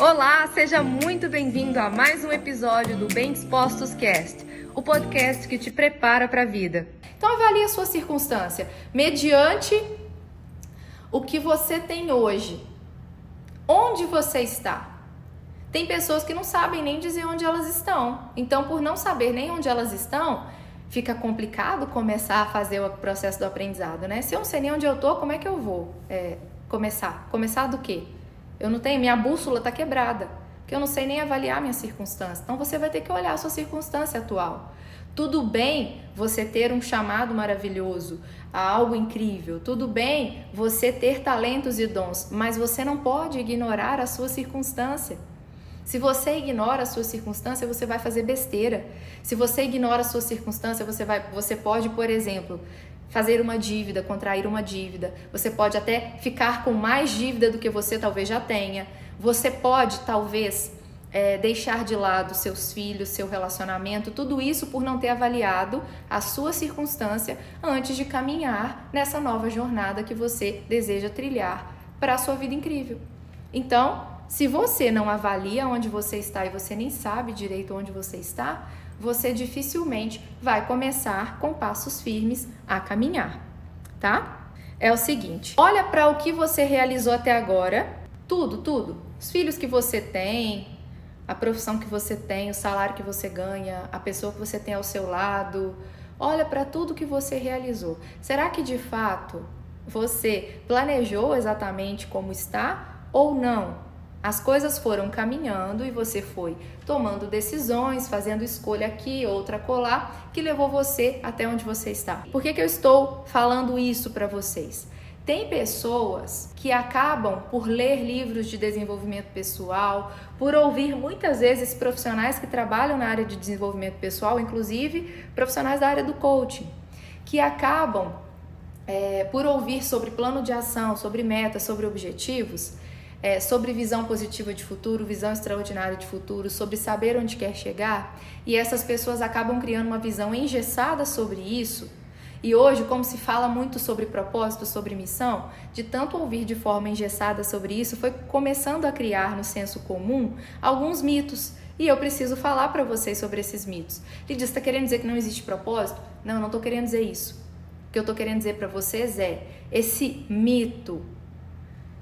Olá, seja muito bem-vindo a mais um episódio do Bem Dispostos Cast, o podcast que te prepara para a vida. Então avalie a sua circunstância mediante o que você tem hoje. Onde você está? Tem pessoas que não sabem nem dizer onde elas estão. Então, por não saber nem onde elas estão, fica complicado começar a fazer o processo do aprendizado, né? Se eu não sei nem onde eu tô, como é que eu vou é, começar? Começar do quê? Eu não tenho, minha bússola está quebrada, porque eu não sei nem avaliar minha circunstância. Então você vai ter que olhar a sua circunstância atual. Tudo bem você ter um chamado maravilhoso, algo incrível. Tudo bem você ter talentos e dons, mas você não pode ignorar a sua circunstância. Se você ignora a sua circunstância, você vai fazer besteira. Se você ignora a sua circunstância, você, vai, você pode, por exemplo, fazer uma dívida, contrair uma dívida. Você pode até ficar com mais dívida do que você talvez já tenha. Você pode, talvez, é, deixar de lado seus filhos, seu relacionamento, tudo isso por não ter avaliado a sua circunstância antes de caminhar nessa nova jornada que você deseja trilhar para a sua vida incrível. Então, se você não avalia onde você está e você nem sabe direito onde você está, você dificilmente vai começar com passos firmes a caminhar, tá? É o seguinte: olha para o que você realizou até agora, tudo, tudo. Os filhos que você tem, a profissão que você tem, o salário que você ganha, a pessoa que você tem ao seu lado. Olha para tudo que você realizou. Será que de fato você planejou exatamente como está ou não? As coisas foram caminhando e você foi tomando decisões, fazendo escolha aqui, outra colar, que levou você até onde você está. Por que, que eu estou falando isso para vocês? Tem pessoas que acabam por ler livros de desenvolvimento pessoal, por ouvir muitas vezes profissionais que trabalham na área de desenvolvimento pessoal, inclusive profissionais da área do coaching, que acabam é, por ouvir sobre plano de ação, sobre metas, sobre objetivos é, sobre visão positiva de futuro, visão extraordinária de futuro, sobre saber onde quer chegar, e essas pessoas acabam criando uma visão engessada sobre isso. E hoje, como se fala muito sobre propósito, sobre missão, de tanto ouvir de forma engessada sobre isso, foi começando a criar no senso comum alguns mitos. E eu preciso falar para vocês sobre esses mitos. Ele está querendo dizer que não existe propósito? Não, não estou querendo dizer isso. O que eu estou querendo dizer para vocês é esse mito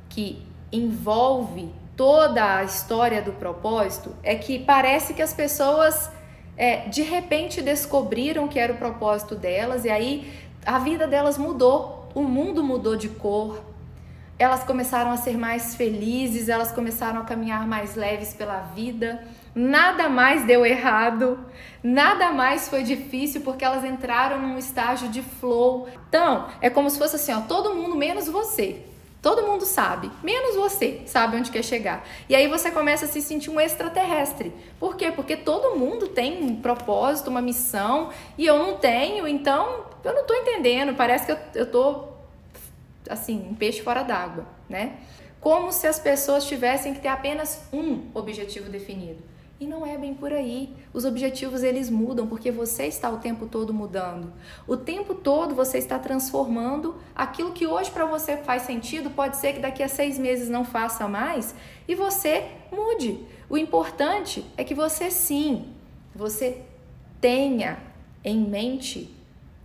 que envolve toda a história do propósito é que parece que as pessoas é, de repente descobriram que era o propósito delas e aí a vida delas mudou, o mundo mudou de cor, elas começaram a ser mais felizes, elas começaram a caminhar mais leves pela vida, nada mais deu errado, nada mais foi difícil porque elas entraram num estágio de flow. Então, é como se fosse assim, ó, todo mundo menos você. Todo mundo sabe, menos você sabe onde quer chegar. E aí você começa a se sentir um extraterrestre. Por quê? Porque todo mundo tem um propósito, uma missão, e eu não tenho, então eu não tô entendendo. Parece que eu, eu tô assim, um peixe fora d'água, né? Como se as pessoas tivessem que ter apenas um objetivo definido. E não é bem por aí. Os objetivos eles mudam porque você está o tempo todo mudando. O tempo todo você está transformando aquilo que hoje para você faz sentido, pode ser que daqui a seis meses não faça mais e você mude. O importante é que você sim, você tenha em mente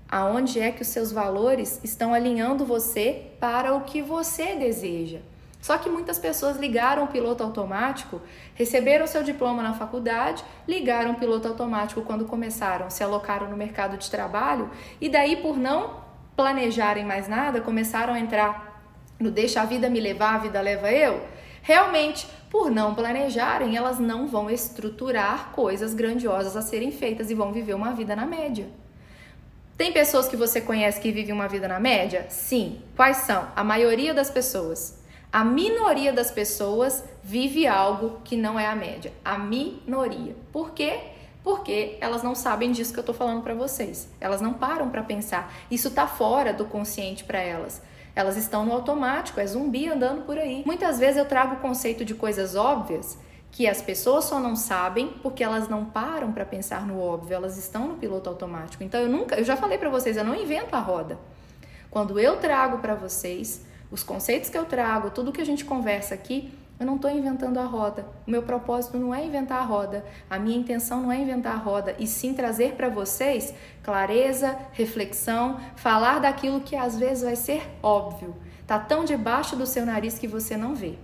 aonde é que os seus valores estão alinhando você para o que você deseja. Só que muitas pessoas ligaram o piloto automático, receberam seu diploma na faculdade, ligaram o piloto automático quando começaram, se alocaram no mercado de trabalho e daí por não planejarem mais nada, começaram a entrar no deixa a vida me levar, a vida leva eu. Realmente, por não planejarem, elas não vão estruturar coisas grandiosas a serem feitas e vão viver uma vida na média. Tem pessoas que você conhece que vivem uma vida na média? Sim. Quais são? A maioria das pessoas. A minoria das pessoas vive algo que não é a média. A minoria. Por quê? Porque elas não sabem disso que eu estou falando para vocês. Elas não param para pensar. Isso está fora do consciente para elas. Elas estão no automático, é zumbi andando por aí. Muitas vezes eu trago o conceito de coisas óbvias que as pessoas só não sabem porque elas não param para pensar no óbvio, elas estão no piloto automático. Então eu nunca, eu já falei para vocês, eu não invento a roda. Quando eu trago para vocês os conceitos que eu trago, tudo que a gente conversa aqui, Eu não estou inventando a roda. O meu propósito não é inventar a roda. A minha intenção não é inventar a roda, e sim trazer para vocês clareza, reflexão, falar daquilo que às vezes vai ser óbvio. Tá tão debaixo do seu nariz que você não vê.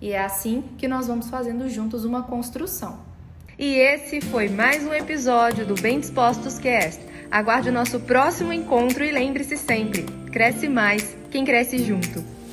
E é assim que nós vamos fazendo juntos uma construção. E esse foi mais um episódio do Bem Dispostos Cast. Aguarde o nosso próximo encontro e lembre-se sempre: cresce mais quem cresce junto.